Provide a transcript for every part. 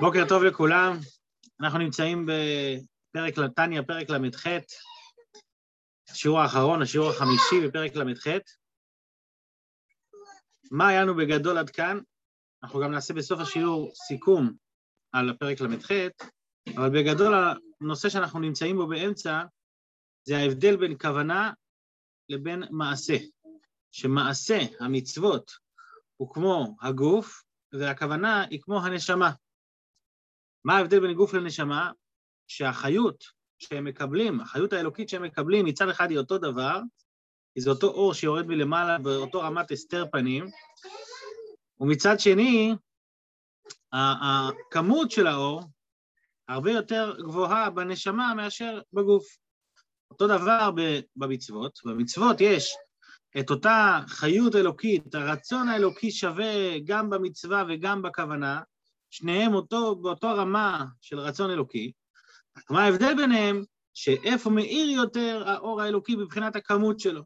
בוקר טוב לכולם, אנחנו נמצאים בפרק לטניה, פרק ל"ח, השיעור האחרון, השיעור החמישי בפרק ל"ח. מה היה לנו בגדול עד כאן? אנחנו גם נעשה בסוף השיעור סיכום על הפרק ל"ח, אבל בגדול הנושא שאנחנו נמצאים בו באמצע זה ההבדל בין כוונה לבין מעשה, שמעשה המצוות הוא כמו הגוף, והכוונה היא כמו הנשמה. מה ההבדל בין גוף לנשמה? שהחיות שהם מקבלים, החיות האלוקית שהם מקבלים, מצד אחד היא אותו דבר, כי זה אותו אור שיורד מלמעלה באותו רמת הסתר פנים, ומצד שני, הכמות של האור הרבה יותר גבוהה בנשמה מאשר בגוף. אותו דבר במצוות, במצוות יש את אותה חיות אלוקית, הרצון האלוקי שווה גם במצווה וגם בכוונה, שניהם אותו, באותו רמה של רצון אלוקי, מה ההבדל ביניהם? שאיפה מאיר יותר האור האלוקי מבחינת הכמות שלו.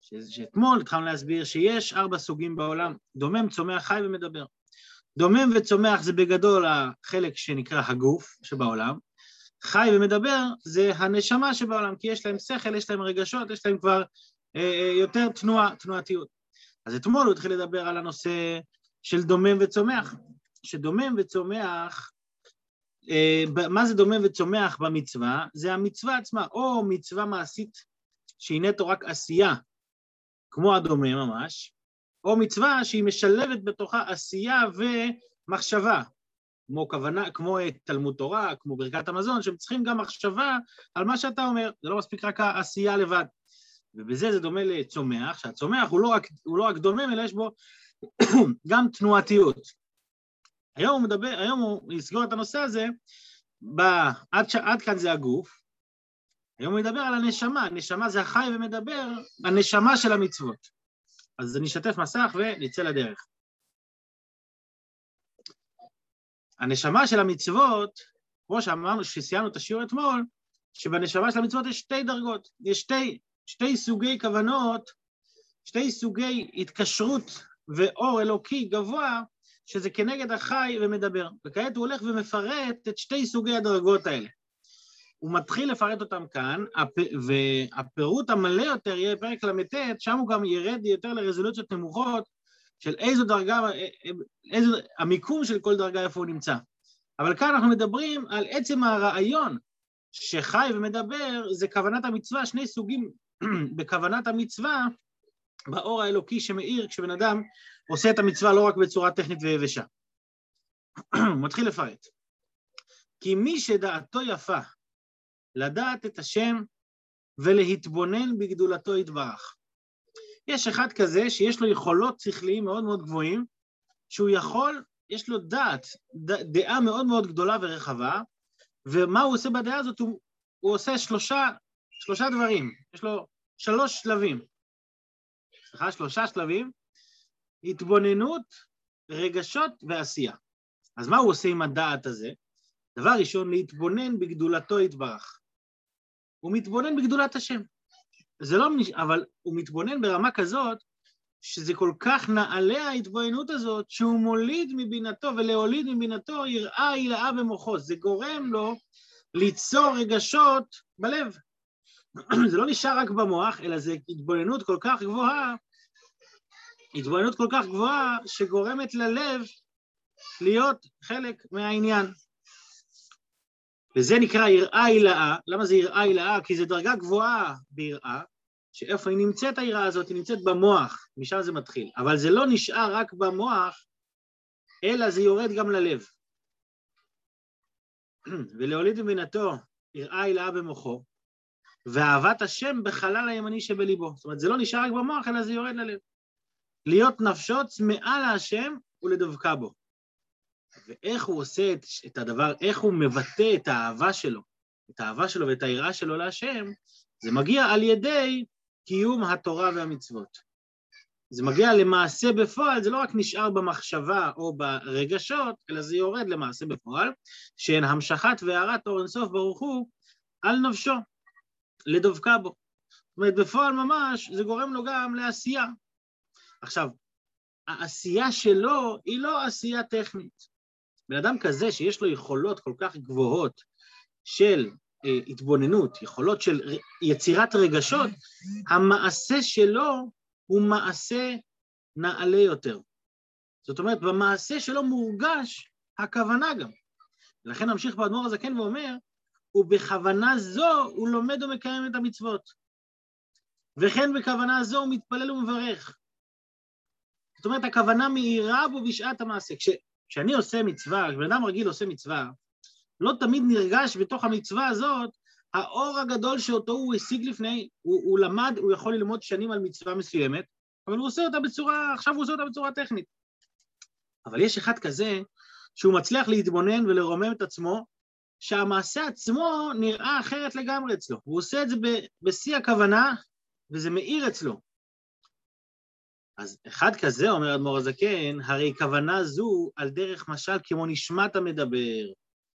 שאתמול התחלנו להסביר שיש ארבע סוגים בעולם, דומם, צומח, חי ומדבר. דומם וצומח זה בגדול החלק שנקרא הגוף שבעולם, חי ומדבר זה הנשמה שבעולם, כי יש להם שכל, יש להם רגשות, יש להם כבר אה, אה יותר תנועה, תנועתיות. אז אתמול הוא התחיל לדבר על הנושא של דומם וצומח. שדומם וצומח, אה, מה זה דומם וצומח במצווה? זה המצווה עצמה, או מצווה מעשית שהיא נטו רק עשייה, כמו הדומם ממש, או מצווה שהיא משלבת בתוכה עשייה ומחשבה, כמו כוונה, כמו תלמוד תורה, כמו ברכת המזון, שהם צריכים גם מחשבה על מה שאתה אומר, זה לא מספיק רק העשייה לבד. ובזה זה דומה לצומח, שהצומח הוא לא רק, הוא לא רק דומם, אלא יש בו גם תנועתיות. היום הוא מדבר, היום הוא יסגור את הנושא הזה, ב, עד, ש, עד כאן זה הגוף, היום הוא ידבר על הנשמה, הנשמה זה החי ומדבר, הנשמה של המצוות. אז אני אשתף מסך ונצא לדרך. הנשמה של המצוות, כמו שאמרנו, שסיימנו את השיעור אתמול, שבנשמה של המצוות יש שתי דרגות, יש שתי, שתי סוגי כוונות, שתי סוגי התקשרות ואור אלוקי גבוה שזה כנגד החי ומדבר. וכעת הוא הולך ומפרט את שתי סוגי הדרגות האלה. הוא מתחיל לפרט אותם כאן, והפירוט המלא יותר יהיה פרק ל"ט, שם הוא גם ירד יותר לרזולוציות נמוכות של איזו דרגה, איזו, המיקום של כל דרגה איפה הוא נמצא. אבל כאן אנחנו מדברים על עצם הרעיון שחי ומדבר זה כוונת המצווה, שני סוגים בכוונת המצווה באור האלוקי שמאיר כשבן אדם עושה את המצווה לא רק בצורה טכנית ויבשה. הוא מתחיל לפרט. כי מי שדעתו יפה לדעת את השם ולהתבונן בגדולתו יתברך. יש אחד כזה שיש לו יכולות שכליים מאוד מאוד גבוהים, שהוא יכול, יש לו דעת, דעה מאוד מאוד גדולה ורחבה, ומה הוא עושה בדעה הזאת? הוא, הוא עושה שלושה, שלושה דברים, יש לו שלוש שלבים. סליחה, שלושה שלבים, התבוננות, רגשות ועשייה. אז מה הוא עושה עם הדעת הזה? דבר ראשון, להתבונן בגדולתו יתברך. הוא מתבונן בגדולת השם. זה לא, אבל הוא מתבונן ברמה כזאת, שזה כל כך נעלה ההתבוננות הזאת, שהוא מוליד מבינתו, ולהוליד מבינתו יראה הילאה במוחו. זה גורם לו ליצור רגשות בלב. זה לא נשאר רק במוח, אלא זה התבוננות כל כך גבוהה, התבוננות כל כך גבוהה שגורמת ללב להיות חלק מהעניין. וזה נקרא יראה הילאה. למה זה יראה הילאה? כי זו דרגה גבוהה ביראה, שאיפה היא נמצאת היראה הזאת? היא נמצאת במוח, משם זה מתחיל. אבל זה לא נשאר רק במוח, אלא זה יורד גם ללב. ולהוליד מבינתו יראה הילאה במוחו, ואהבת השם בחלל הימני שבליבו. זאת אומרת, זה לא נשאר רק במוח, אלא זה יורד ללב. להיות נפשו צמאה להשם ולדבקה בו. ואיך הוא עושה את, את הדבר, איך הוא מבטא את האהבה שלו, את האהבה שלו ואת היראה שלו להשם, זה מגיע על ידי קיום התורה והמצוות. זה מגיע למעשה בפועל, זה לא רק נשאר במחשבה או ברגשות, אלא זה יורד למעשה בפועל, שהן המשכת והארת אור אינסוף ברוך הוא על נפשו, לדבקה בו. זאת אומרת, בפועל ממש זה גורם לו גם לעשייה, עכשיו, העשייה שלו היא לא עשייה טכנית. בן אדם כזה שיש לו יכולות כל כך גבוהות של אה, התבוננות, יכולות של יצירת רגשות, המעשה שלו הוא מעשה נעלה יותר. זאת אומרת, במעשה שלו מורגש הכוונה גם. לכן נמשיך באדמו"ר הזקן ואומר, ובכוונה זו הוא לומד ומקיים את המצוות. וכן בכוונה זו הוא מתפלל ומברך. אומרת, הכוונה מאירה בו בשעת המעשה. כש, כשאני עושה מצווה, כשבן אדם רגיל עושה מצווה, לא תמיד נרגש בתוך המצווה הזאת האור הגדול שאותו הוא השיג לפני, הוא, הוא למד, הוא יכול ללמוד שנים על מצווה מסוימת, אבל הוא עושה אותה בצורה, עכשיו הוא עושה אותה בצורה טכנית. אבל יש אחד כזה שהוא מצליח להתבונן ולרומם את עצמו, שהמעשה עצמו נראה אחרת לגמרי אצלו. הוא עושה את זה בשיא הכוונה, וזה מאיר אצלו. אז אחד כזה, אומר אדמו"ר הזקן, הרי כוונה זו על דרך משל כמו נשמת המדבר.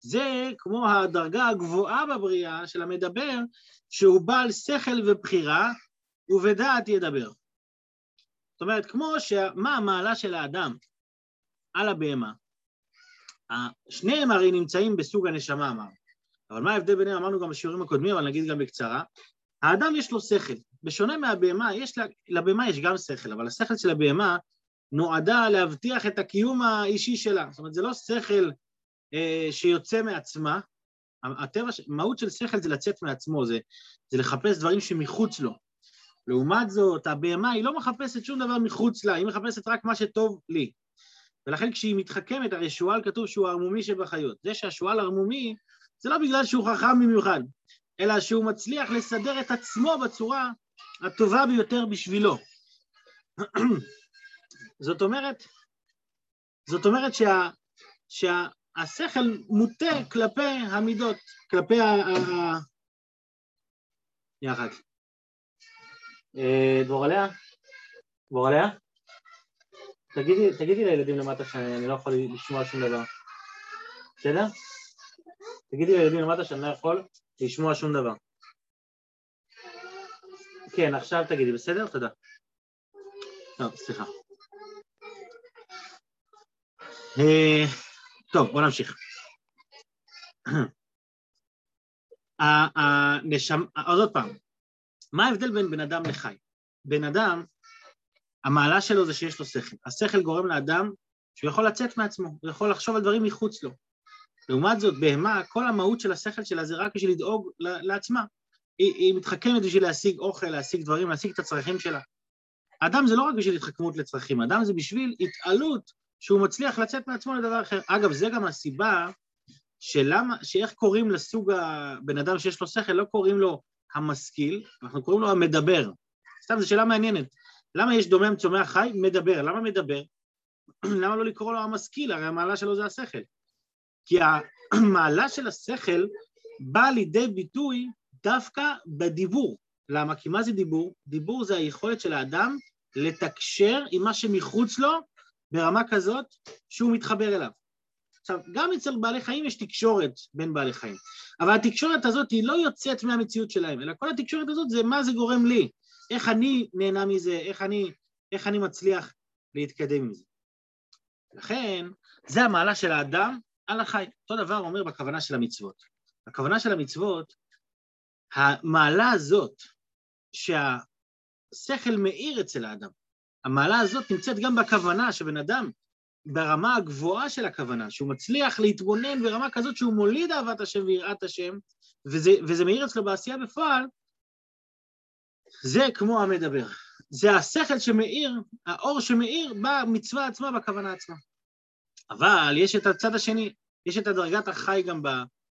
זה כמו הדרגה הגבוהה בבריאה של המדבר, שהוא בעל שכל ובחירה, ובדעת ידבר. זאת אומרת, כמו שמה המעלה של האדם על הבהמה, שניהם הרי נמצאים בסוג הנשמה, אמרנו. אבל מה ההבדל ביניהם? אמרנו גם בשיעורים הקודמים, אבל נגיד גם בקצרה. האדם יש לו שכל. בשונה מהבהמה, יש לה, לבהמה יש גם שכל, אבל השכל של הבהמה נועדה להבטיח את הקיום האישי שלה. זאת אומרת, זה לא שכל אה, שיוצא מעצמה. הטבע, מהות של שכל זה לצאת מעצמו, זה, זה לחפש דברים שמחוץ לו. לעומת זאת, הבהמה היא לא מחפשת שום דבר מחוץ לה, היא מחפשת רק מה שטוב לי. ולכן כשהיא מתחכמת, הרי שועל כתוב שהוא ערמומי שבחיות. זה שהשועל ערמומי, זה לא בגלל שהוא חכם במיוחד, אלא שהוא מצליח לסדר את עצמו בצורה הטובה ביותר בשבילו. זאת אומרת, זאת אומרת שה, שהשכל מוטה כלפי המידות, כלפי ה... ה... יחד. אה, דבורליה? דבורליה? תגידי, תגידי לילדים למטה שאני לא יכול לשמוע שום דבר. בסדר? תגידי לילדים למטה שאני לא יכול לשמוע שום דבר. כן, עכשיו תגידי, בסדר? תודה. טוב, סליחה. אה, טוב, בוא נמשיך. עוד פעם, מה ההבדל בין בן אדם לחי? בן אדם המעלה שלו זה שיש לו שכל. השכל גורם לאדם שהוא יכול לצאת מעצמו, הוא יכול לחשוב על דברים מחוץ לו. לעומת זאת, בהמה, כל המהות של השכל שלה זה רק בשביל לדאוג לעצמה. היא, היא מתחכמת בשביל להשיג אוכל, להשיג דברים, להשיג את הצרכים שלה. אדם זה לא רק בשביל התחכמות לצרכים, אדם זה בשביל התעלות שהוא מצליח לצאת מעצמו לדבר אחר. אגב, זה גם הסיבה שלמה, שאיך קוראים לסוג הבן אדם שיש לו שכל, לא קוראים לו המשכיל, אנחנו קוראים לו המדבר. סתם, זו שאלה מעניינת. למה יש דומם צומח חי? מדבר. למה מדבר? למה לא לקרוא לו המשכיל? הרי המעלה שלו זה השכל. כי המעלה של השכל באה לידי ביטוי דווקא בדיבור. למה? כי מה זה דיבור? דיבור זה היכולת של האדם לתקשר עם מה שמחוץ לו ברמה כזאת שהוא מתחבר אליו. עכשיו, גם אצל בעלי חיים יש תקשורת בין בעלי חיים, אבל התקשורת הזאת היא לא יוצאת מהמציאות שלהם, אלא כל התקשורת הזאת זה מה זה גורם לי, איך אני נהנה מזה, איך אני, איך אני מצליח להתקדם עם זה. לכן, זה המעלה של האדם על החי. אותו דבר אומר בכוונה של המצוות. הכוונה של המצוות, המעלה הזאת שהשכל מאיר אצל האדם, המעלה הזאת נמצאת גם בכוונה שבן אדם, ברמה הגבוהה של הכוונה, שהוא מצליח להתבונן ברמה כזאת שהוא מוליד אהבת השם ויראת השם, וזה, וזה מאיר אצלו בעשייה בפועל, זה כמו המדבר. זה השכל שמאיר, האור שמאיר במצווה עצמה, בכוונה עצמה. אבל יש את הצד השני, יש את הדרגת החי גם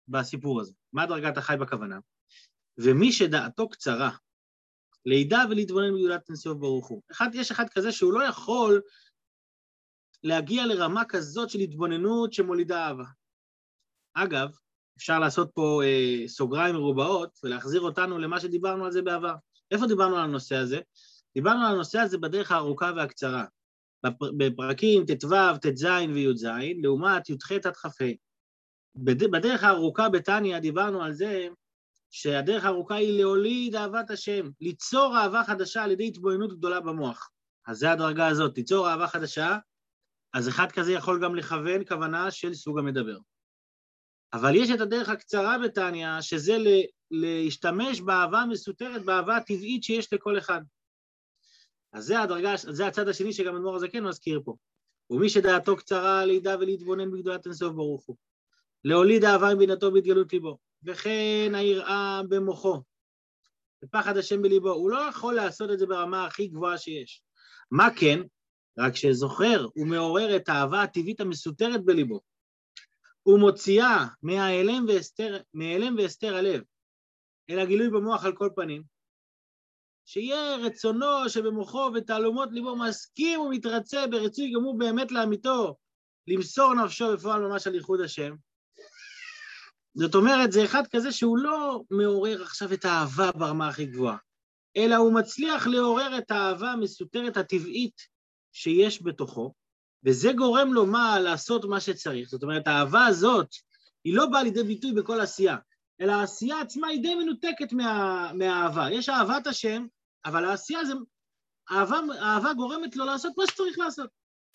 בסיפור הזה. מה דרגת החי בכוונה? ומי שדעתו קצרה, לידע ולהתבונן בגדולת אינסוף ברוך הוא. אחד, יש אחד כזה שהוא לא יכול להגיע לרמה כזאת של התבוננות שמולידה אהבה. אגב, אפשר לעשות פה אה, סוגריים מרובעות ולהחזיר אותנו למה שדיברנו על זה בעבר. איפה דיברנו על הנושא הזה? דיברנו על הנושא הזה בדרך הארוכה והקצרה, בפרקים ט"ו, ט"ז וי"ז, לעומת י"ח עד כ"ה. בדרך הארוכה בתניא דיברנו על זה שהדרך הארוכה היא להוליד אהבת השם, ליצור אהבה חדשה על ידי התבוננות גדולה במוח. אז זה הדרגה הזאת, ליצור אהבה חדשה אז אחד כזה יכול גם לכוון כוונה של סוג המדבר. אבל יש את הדרך הקצרה בתניא, שזה להשתמש באהבה המסותרת, באהבה הטבעית שיש לכל אחד. אז זה הדרגה, זה הצד השני שגם אדמו"ר הזקן מזכיר פה. ומי שדעתו קצרה לידע ולהתבונן בגדולת אינסוף ברוך הוא. להוליד אהבה עם בינתו בהתגלות ליבו. וכן היראה במוחו, ופחד השם בליבו. הוא לא יכול לעשות את זה ברמה הכי גבוהה שיש. מה כן? רק שזוכר ומעורר את האהבה הטבעית המסותרת בליבו. ומוציאה מההלם והסתר, מההלם והסתר הלב אל הגילוי במוח על כל פנים, שיהיה רצונו שבמוחו ותעלומות ליבו מסכים ומתרצה ברצוי גמור באמת לאמיתו, למסור נפשו בפועל ממש על ייחוד השם. זאת אומרת, זה אחד כזה שהוא לא מעורר עכשיו את האהבה ברמה הכי גבוהה, אלא הוא מצליח לעורר את האהבה המסותרת הטבעית שיש בתוכו, וזה גורם לו מה לעשות מה שצריך. זאת אומרת, האהבה הזאת, היא לא באה לידי ביטוי בכל עשייה, אלא העשייה עצמה היא די מנותקת מה, מהאהבה. יש אהבת השם, אבל העשייה זה... אהבה, אהבה גורמת לו לעשות מה שצריך לעשות.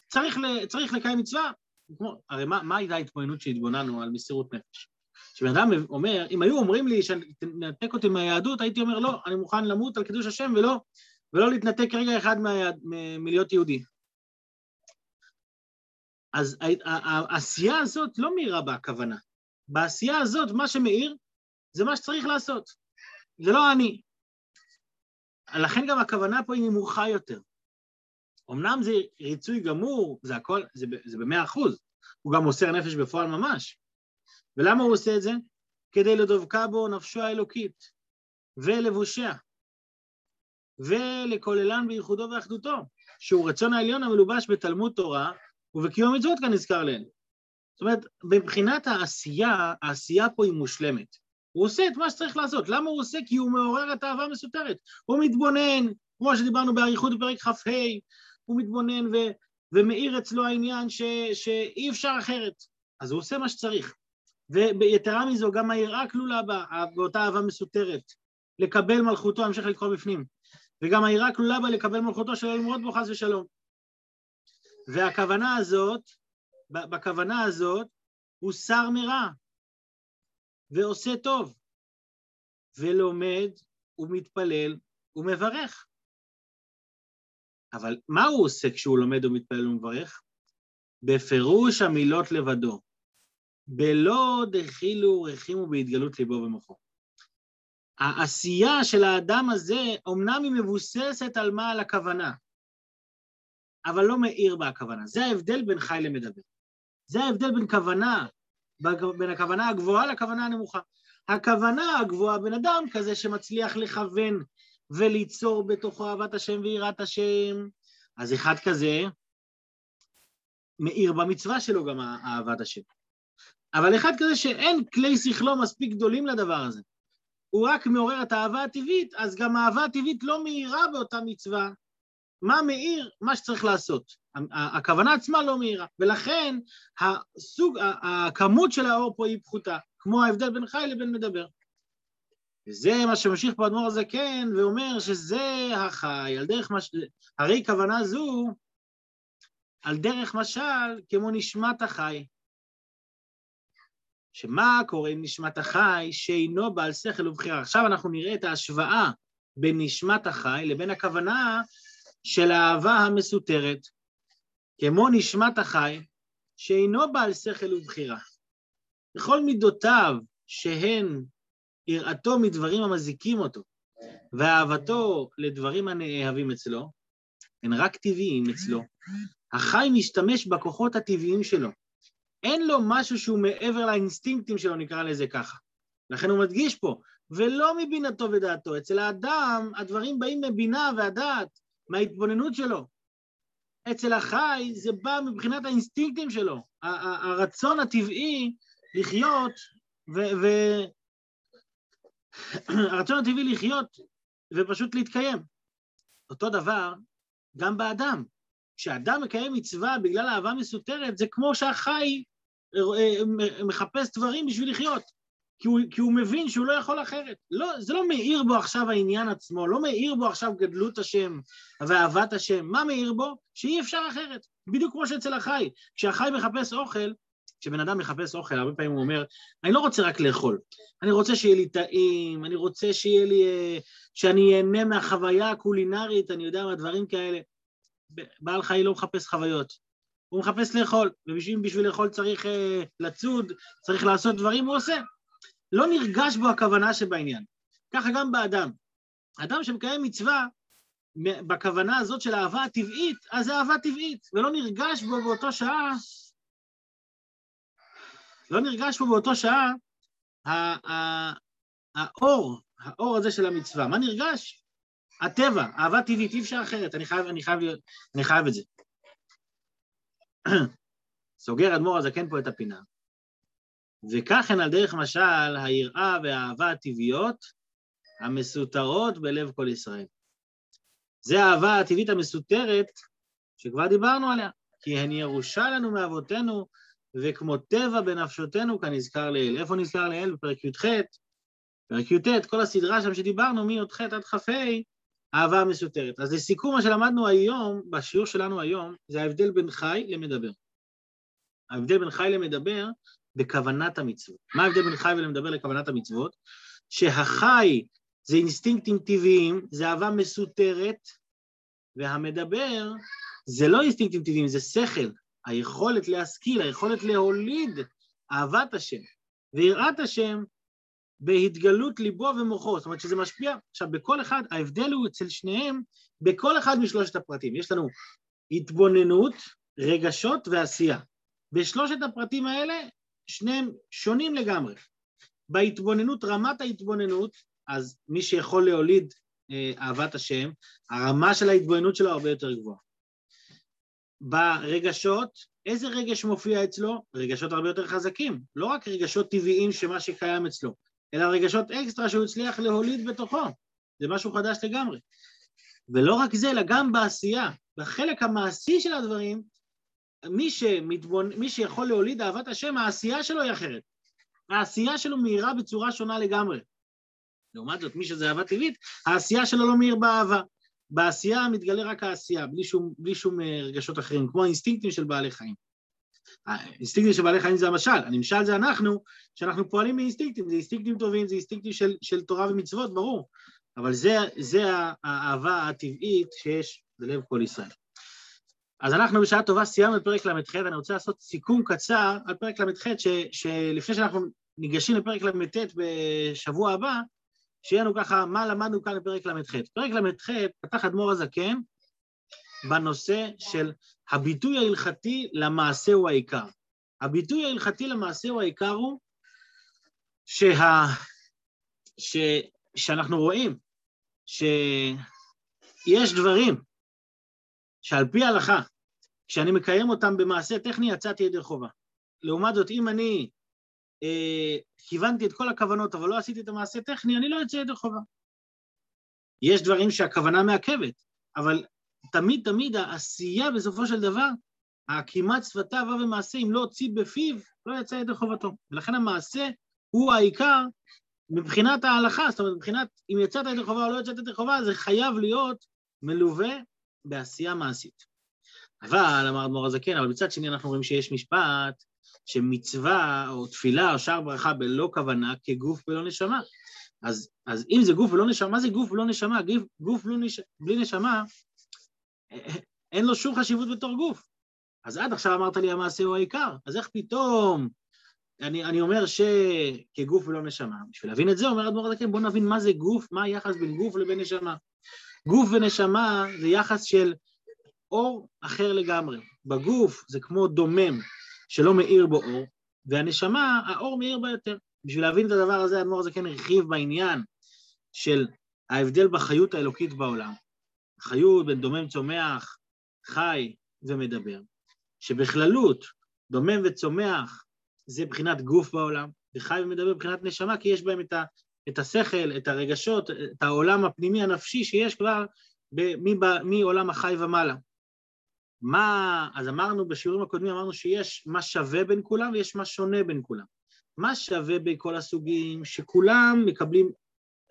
צריך, צריך לקיים מצווה, כמו, הרי מה, מה הייתה ההתבוננות שהתבוננו על מסירות נפש? כשבן אדם אומר, אם היו אומרים לי שנתק אותי מהיהדות, הייתי אומר, לא, אני מוכן למות על קידוש השם ולא, ולא להתנתק רגע אחד מלהיות יהודי. אז העשייה הזאת לא מאירה בכוונה. בעשייה הזאת, מה שמאיר זה מה שצריך לעשות. זה לא אני. לכן גם הכוונה פה היא נמוכה יותר. אמנם זה ריצוי גמור, זה הכל, זה במאה אחוז, הוא גם מוסר נפש בפועל ממש. ולמה הוא עושה את זה? כדי לדבקה בו נפשו האלוקית ולבושיה, ולכוללן בייחודו ואחדותו, שהוא רצון העליון המלובש בתלמוד תורה ובקיום המצוות נזכר להן. זאת אומרת, מבחינת העשייה, העשייה פה היא מושלמת. הוא עושה את מה שצריך לעשות. למה הוא עושה? כי הוא מעורר את האהבה המסותרת. הוא מתבונן, כמו שדיברנו באריכות בפרק כ"ה, הוא מתבונן ו, ומאיר אצלו העניין ש, שאי אפשר אחרת. אז הוא עושה מה שצריך. ויתרה מזו, גם היראה כלולה בה, באותה אהבה מסותרת. לקבל מלכותו, המשך לקרוא בפנים. וגם היראה כלולה בה לקבל מלכותו שלא למרוד בו חס ושלום. והכוונה הזאת, בכוונה הזאת, הוא שר מרע, ועושה טוב, ולומד ומתפלל ומברך. אבל מה הוא עושה כשהוא לומד ומתפלל ומברך? בפירוש המילות לבדו, בלא דחילו רחימו בהתגלות ליבו ומוחו. העשייה של האדם הזה, אמנם היא מבוססת על מה? על הכוונה, אבל לא מאיר בה הכוונה. זה ההבדל בין חי למדבר. זה ההבדל בין כוונה בין הכוונה הגבוהה לכוונה הנמוכה. הכוונה הגבוהה, בן אדם כזה שמצליח לכוון וליצור בתוכו אהבת השם ויראת השם, אז אחד כזה מאיר במצווה שלו גם אהבת השם. אבל אחד כזה שאין כלי שכלו מספיק גדולים לדבר הזה, הוא רק מעורר את האהבה הטבעית, אז גם האהבה הטבעית לא מאירה באותה מצווה, מה מאיר? מה שצריך לעשות. הכוונה עצמה לא מאירה, ולכן הסוג, הכמות של האור פה היא פחותה, כמו ההבדל בין חי לבין מדבר. וזה מה שממשיך פה אדמו"ר הזקן, ואומר שזה החי, על דרך מש... הרי כוונה זו, על דרך משל, כמו נשמת החי. שמה קורה עם נשמת החי שאינו בעל שכל ובחירה? עכשיו אנחנו נראה את ההשוואה בין נשמת החי לבין הכוונה של האהבה המסותרת, כמו נשמת החי, שאינו בעל שכל ובחירה. בכל מידותיו שהן יראתו מדברים המזיקים אותו, ואהבתו לדברים הנאהבים אצלו, הן רק טבעיים אצלו. החי משתמש בכוחות הטבעיים שלו. אין לו משהו שהוא מעבר לאינסטינקטים שלו, נקרא לזה ככה. לכן הוא מדגיש פה, ולא מבינתו ודעתו. אצל האדם הדברים באים מבינה והדעת, מההתבוננות שלו. אצל החי זה בא מבחינת האינסטינקטים שלו, הרצון הטבעי לחיות, ו... הרצון הטבעי לחיות ופשוט להתקיים. אותו דבר גם באדם. כשאדם מקיים מצווה בגלל אהבה מסותרת, זה כמו שהחי מחפש דברים בשביל לחיות. כי הוא, כי הוא מבין שהוא לא יכול אחרת. לא, זה לא מאיר בו עכשיו העניין עצמו, לא מאיר בו עכשיו גדלות השם ואהבת השם. מה מאיר בו? שאי אפשר אחרת. בדיוק כמו שאצל החי. כשהחי מחפש אוכל, כשבן אדם מחפש אוכל, הרבה פעמים הוא אומר, אני לא רוצה רק לאכול, אני רוצה שיהיה לי טעים, אני רוצה שיהיה לי... אה, שאני אהנה מהחוויה הקולינרית, אני יודע מה, דברים כאלה. בעל חי לא מחפש חוויות, הוא מחפש לאכול, ובשביל לאכול צריך uh, לצוד, צריך לעשות דברים, הוא עושה. לא נרגש בו הכוונה שבעניין. ככה גם באדם. אדם שמקיים מצווה, בכוונה הזאת של אהבה הטבעית, אז זה אהבה טבעית, ולא נרגש בו באותו שעה, לא נרגש בו באותו שעה האור, האור הזה של המצווה. מה נרגש? הטבע, אהבה טבעית, אי אפשר אחרת, אני חייב, אני חייב, אני חייב את זה. סוגר אדמו"ר הזקן פה את הפינה. וכך הן על דרך משל היראה והאהבה הטבעיות המסותרות בלב כל ישראל. זה האהבה הטבעית המסותרת שכבר דיברנו עליה, כי הן ירושה לנו מאבותינו וכמו טבע בנפשותנו כנזכר לאל. איפה נזכר לאל? בפרק י"ח, פרק י"ט, כל הסדרה שם שדיברנו מי"ח עד כ"ה, אהבה המסותרת. אז לסיכום מה שלמדנו היום, בשיעור שלנו היום, זה ההבדל בין חי למדבר. ההבדל בין חי למדבר בכוונת המצוות. מה ההבדל בין חי ולמדבר לכוונת המצוות? שהחי זה אינסטינקטים טבעיים, זה אהבה מסותרת, והמדבר זה לא אינסטינקטים טבעיים, זה שכל, היכולת להשכיל, היכולת להוליד אהבת השם ויראת השם בהתגלות ליבו ומוחו, זאת אומרת שזה משפיע, עכשיו בכל אחד, ההבדל הוא אצל שניהם, בכל אחד משלושת הפרטים, יש לנו התבוננות, רגשות ועשייה. בשלושת הפרטים האלה, שניהם שונים לגמרי. בהתבוננות, רמת ההתבוננות, אז מי שיכול להוליד אה, אהבת השם, הרמה של ההתבוננות שלו הרבה יותר גבוהה. ברגשות, איזה רגש מופיע אצלו? רגשות הרבה יותר חזקים, לא רק רגשות טבעיים שמה שקיים אצלו, אלא רגשות אקסטרה שהוא הצליח להוליד בתוכו, זה משהו חדש לגמרי. ולא רק זה, אלא גם בעשייה, בחלק המעשי של הדברים, מי, שמתבונ... מי שיכול להוליד אהבת השם, העשייה שלו היא אחרת. העשייה שלו מהירה בצורה שונה לגמרי. לעומת זאת, מי שזה אהבה טבעית, העשייה שלו לא מהיר באהבה. בעשייה מתגלה רק העשייה, בלי שום, בלי שום אה, רגשות אחרים, כמו האינסטינקטים של בעלי חיים. האינסטינקטים של בעלי חיים זה המשל, הנמשל זה אנחנו, שאנחנו פועלים מאינסטינקטים, זה אינסטינקטים טובים, זה אינסטינקטים של, של תורה ומצוות, ברור, אבל זה, זה האהבה הטבעית שיש בלב כל ישראל. אז אנחנו בשעה טובה סיימנו את פרק ל"ח, אני רוצה לעשות סיכום קצר על פרק ל"ח, שלפני שאנחנו ניגשים לפרק ל"ט בשבוע הבא, שיהיה לנו ככה מה למדנו כאן בפרק ל"ח. פרק ל"ח פתח אדמו"ר הזקן בנושא של הביטוי ההלכתי למעשה הוא העיקר. הביטוי ההלכתי למעשה הוא העיקר הוא שה... ש... שאנחנו רואים שיש דברים שעל פי ההלכה, כשאני מקיים אותם במעשה טכני, יצאתי ידי חובה. לעומת זאת, אם אני אה, כיוונתי את כל הכוונות, אבל לא עשיתי את המעשה הטכני, אני לא יוצא ידי חובה. יש דברים שהכוונה מעכבת, אבל תמיד תמיד העשייה בסופו של דבר, הכמעט שפתיו ומעשה, אם לא הוציא בפיו, לא יצא ידי חובתו. ולכן המעשה הוא העיקר מבחינת ההלכה, זאת אומרת, מבחינת אם יצאת ידי חובה או לא יצאת ידי חובה, זה חייב להיות מלווה בעשייה מעשית. אבל, אמר אדמו"ר הזקן, אבל מצד שני אנחנו רואים שיש משפט שמצווה או תפילה או שער ברכה בלא כוונה כגוף בלא נשמה. אז, אז אם זה גוף ולא נשמה, מה זה גוף ולא נשמה? גוף, גוף. בלי נשמה, אין לו שום חשיבות בתור גוף. אז עד עכשיו אמרת לי המעשה הוא העיקר, אז איך פתאום אני, אני אומר שכגוף ולא נשמה. בשביל להבין את זה, אומר אדמו"ר הזקן, בואו נבין מה זה גוף, מה היחס בין גוף לבין נשמה. גוף ונשמה זה יחס של אור אחר לגמרי. בגוף זה כמו דומם שלא מאיר בו אור, והנשמה, האור מאיר בה יותר. בשביל להבין את הדבר הזה, האדמו"ר הזה כן הרחיב בעניין של ההבדל בחיות האלוקית בעולם. חיות בין דומם צומח, חי ומדבר, שבכללות דומם וצומח זה מבחינת גוף בעולם, וחי ומדבר מבחינת נשמה, כי יש בהם את, ה, את השכל, את הרגשות, את העולם הפנימי הנפשי שיש כבר מעולם החי ומעלה. מה, אז אמרנו בשיעורים הקודמים, אמרנו שיש מה שווה בין כולם ויש מה שונה בין כולם. מה שווה בין כל הסוגים? שכולם מקבלים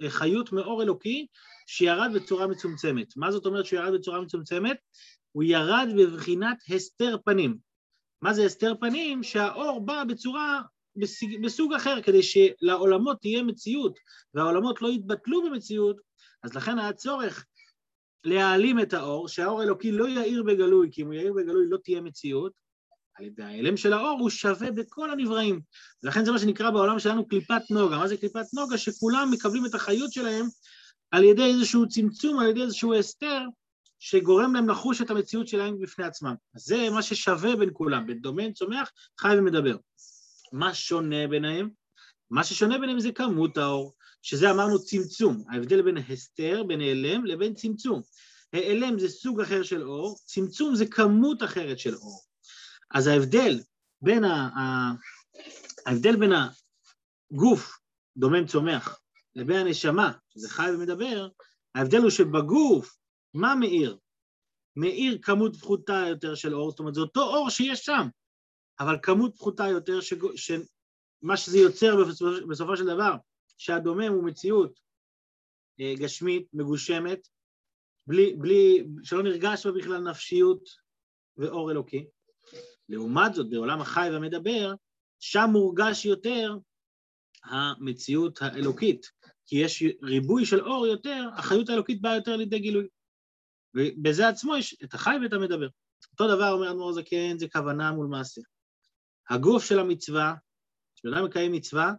חיות מאור אלוקי שירד בצורה מצומצמת. מה זאת אומרת שהוא ירד בצורה מצומצמת? הוא ירד בבחינת הסתר פנים. מה זה הסתר פנים? שהאור בא בצורה, בסוג אחר, כדי שלעולמות תהיה מציאות, והעולמות לא יתבטלו במציאות, אז לכן היה צורך להעלים את האור, שהאור האלוקי לא יאיר בגלוי, כי אם הוא יאיר בגלוי לא תהיה מציאות, על ידי ההלם של האור הוא שווה בכל הנבראים. ולכן זה מה שנקרא בעולם שלנו קליפת נוגה. מה זה קליפת נוגה? שכולם מקבלים את החיות שלהם על ידי איזשהו צמצום, על ידי איזשהו הסתר, שגורם להם לחוש את המציאות שלהם בפני עצמם. אז זה מה ששווה בין כולם, בין דומיין, צומח, חי ומדבר. מה שונה ביניהם? מה ששונה ביניהם זה כמות האור, שזה אמרנו צמצום, ההבדל בין הסתר, בין העלם, לבין צמצום. העלם זה סוג אחר של אור, צמצום זה כמות אחרת של אור. אז ההבדל בין, ה... ההבדל בין הגוף, דומם צומח, לבין הנשמה, שזה חי ומדבר, ההבדל הוא שבגוף, מה מאיר? מאיר כמות פחותה יותר של אור, זאת אומרת, זה אותו אור שיש שם, אבל כמות פחותה יותר, ש... שמה שזה יוצר בסופו של דבר, שהדומם הוא מציאות אה, גשמית, מגושמת, בלי, בלי, שלא נרגש בה בכלל נפשיות ואור אלוקי. לעומת זאת, בעולם החי והמדבר, שם מורגש יותר המציאות האלוקית, כי יש ריבוי של אור יותר, החיות האלוקית באה יותר לידי גילוי. ובזה עצמו יש את החי ואת המדבר. אותו דבר אומר אדמו"ר זקן, זה כוונה מול מעשה. הגוף של המצווה, כשאדם מקיים מצווה,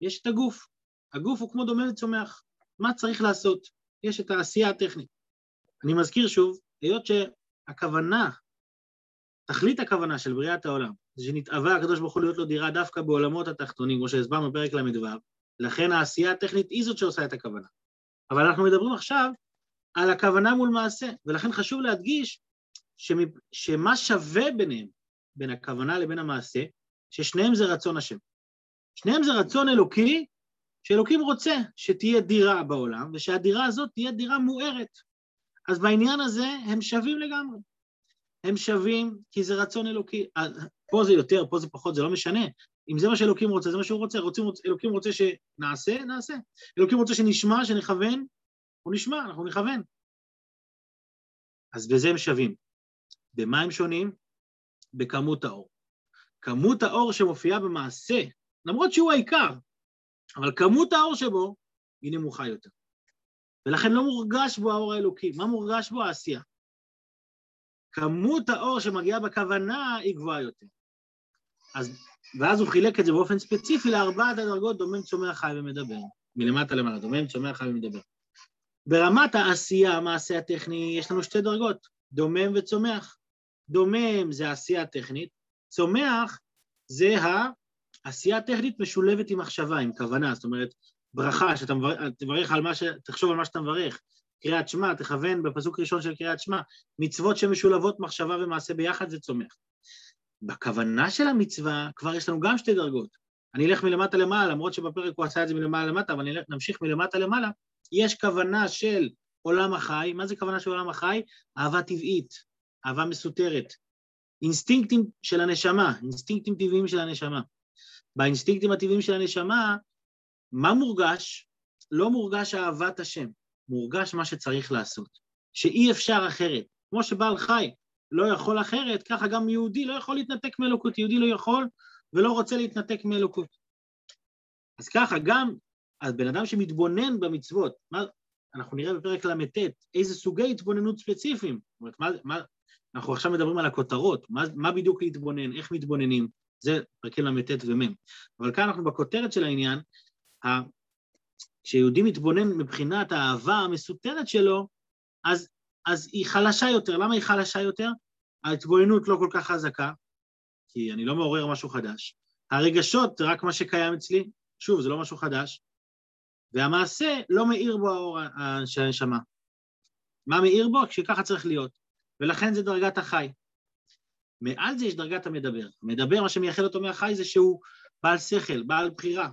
יש את הגוף. הגוף הוא כמו דומה לצומח. מה צריך לעשות? יש את העשייה הטכנית. אני מזכיר שוב, היות שהכוונה תכלית הכוונה של בריאת העולם שנתאווה הקדוש ברוך הוא להיות לו דירה דווקא בעולמות התחתונים, כמו שהסברנו בפרק ל"ו, לכן העשייה הטכנית היא זאת שעושה את הכוונה. אבל אנחנו מדברים עכשיו על הכוונה מול מעשה, ולכן חשוב להדגיש שמפ... שמה שווה ביניהם, בין הכוונה לבין המעשה, ששניהם זה רצון השם. שניהם זה רצון אלוקי, שאלוקים רוצה שתהיה דירה בעולם, ושהדירה הזאת תהיה דירה מוארת. אז בעניין הזה הם שווים לגמרי. הם שווים כי זה רצון אלוקי. פה זה יותר, פה זה פחות, זה לא משנה. אם זה מה שאלוקים רוצה, זה מה שהוא רוצה. רוצים, אלוקים רוצה שנעשה, נעשה. אלוקים רוצה שנשמע, שנכוון, הוא נשמע, אנחנו נכוון. אז בזה הם שווים. במה הם שונים? בכמות האור. כמות האור שמופיעה במעשה, למרות שהוא העיקר, אבל כמות האור שבו היא נמוכה יותר. ולכן לא מורגש בו האור האלוקי. מה מורגש בו? העשייה. כמות האור שמגיעה בכוונה היא גבוהה יותר. אז, ואז הוא חילק את זה באופן ספציפי לארבעת הדרגות דומם, צומח, חי ומדבר. מלמטה למעלה, דומם, צומח, חי ומדבר. ברמת העשייה, המעשה הטכני, יש לנו שתי דרגות, דומם וצומח. דומם זה העשייה הטכנית, צומח זה העשייה הטכנית משולבת עם מחשבה, עם כוונה, זאת אומרת, ברכה, שאתה מברך על מה ש... תחשוב על מה שאתה מברך, קריאת שמע, תכוון בפסוק ראשון של קריאת שמע, מצוות שמשולבות מחשבה ומעשה ביחד זה צומח. בכוונה של המצווה כבר יש לנו גם שתי דרגות. אני אלך מלמטה למעלה, למרות שבפרק הוא עשה את זה מלמעלה למטה, אבל נמשיך מלמטה למעלה. יש כוונה של עולם החי, מה זה כוונה של עולם החי? אהבה טבעית, אהבה מסותרת. אינסטינקטים של הנשמה, אינסטינקטים טבעיים של הנשמה. באינסטינקטים הטבעיים של הנשמה, מה מורגש? לא מורגש אהבת השם. מורגש מה שצריך לעשות, שאי אפשר אחרת. כמו שבעל חי לא יכול אחרת, ככה גם יהודי לא יכול להתנתק מאלוקות, יהודי לא יכול ולא רוצה להתנתק מאלוקות. אז ככה, גם הבן אדם שמתבונן במצוות, מה, אנחנו נראה בפרק ל"ט איזה סוגי התבוננות ספציפיים. זאת אומרת, מה, מה, אנחנו עכשיו מדברים על הכותרות, מה, מה בדיוק להתבונן, איך מתבוננים, זה פרקים ל"ט ומ'. אבל כאן אנחנו בכותרת של העניין, כשיהודי מתבונן מבחינת האהבה המסותרת שלו, אז, אז היא חלשה יותר. למה היא חלשה יותר? ההתבוננות לא כל כך חזקה, כי אני לא מעורר משהו חדש. הרגשות רק מה שקיים אצלי, שוב, זה לא משהו חדש, והמעשה לא מאיר בו האור של הנשמה. מה מאיר בו? כשככה צריך להיות. ולכן זה דרגת החי. מעל זה יש דרגת המדבר. המדבר, מה שמייחד אותו מהחי זה שהוא בעל שכל, בעל בחירה.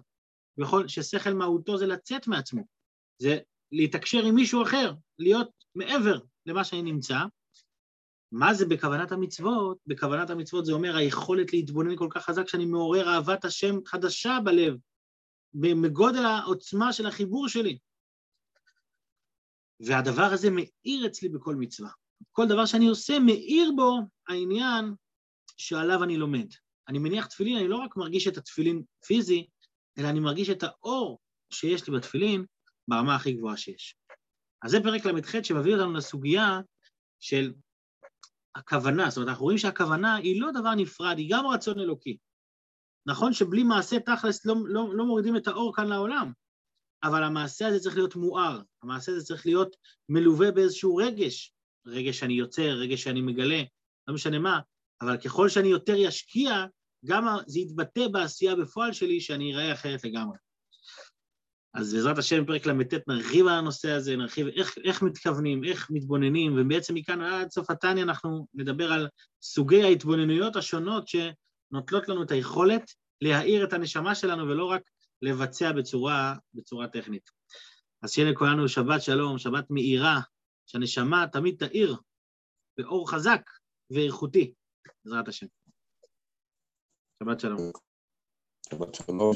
בכל, ששכל מהותו זה לצאת מעצמו, זה להתקשר עם מישהו אחר, להיות מעבר למה שאני נמצא. מה זה בכוונת המצוות? בכוונת המצוות זה אומר היכולת להתבונן כל כך חזק שאני מעורר אהבת השם חדשה בלב, מגודל העוצמה של החיבור שלי. והדבר הזה מאיר אצלי בכל מצווה. כל דבר שאני עושה מאיר בו העניין שעליו אני לומד. אני מניח תפילין, אני לא רק מרגיש את התפילין פיזי, אלא אני מרגיש את האור שיש לי בתפילין ברמה הכי גבוהה שיש. אז זה פרק ל"ח שמביא אותנו לסוגיה של הכוונה. זאת אומרת, אנחנו רואים שהכוונה היא לא דבר נפרד, היא גם רצון אלוקי. נכון שבלי מעשה תכלס לא, לא, לא מורידים את האור כאן לעולם, אבל המעשה הזה צריך להיות מואר, המעשה הזה צריך להיות מלווה באיזשהו רגש, רגש שאני יוצר, רגש שאני מגלה, לא משנה מה, אבל ככל שאני יותר ישקיע, גם זה יתבטא בעשייה בפועל שלי שאני אראה אחרת לגמרי. אז בעזרת השם, פרק ל"ט נרחיב על הנושא הזה, נרחיב איך, איך מתכוונים, איך מתבוננים, ובעצם מכאן עד סוף התניא אנחנו נדבר על סוגי ההתבוננויות השונות שנוטלות לנו את היכולת להאיר את הנשמה שלנו ולא רק לבצע בצורה, בצורה טכנית. אז שיהיה לכולנו שבת שלום, שבת מאירה, שהנשמה תמיד תאיר באור חזק ואיכותי, בעזרת השם. Shabbat shalom. Shabbat shalom,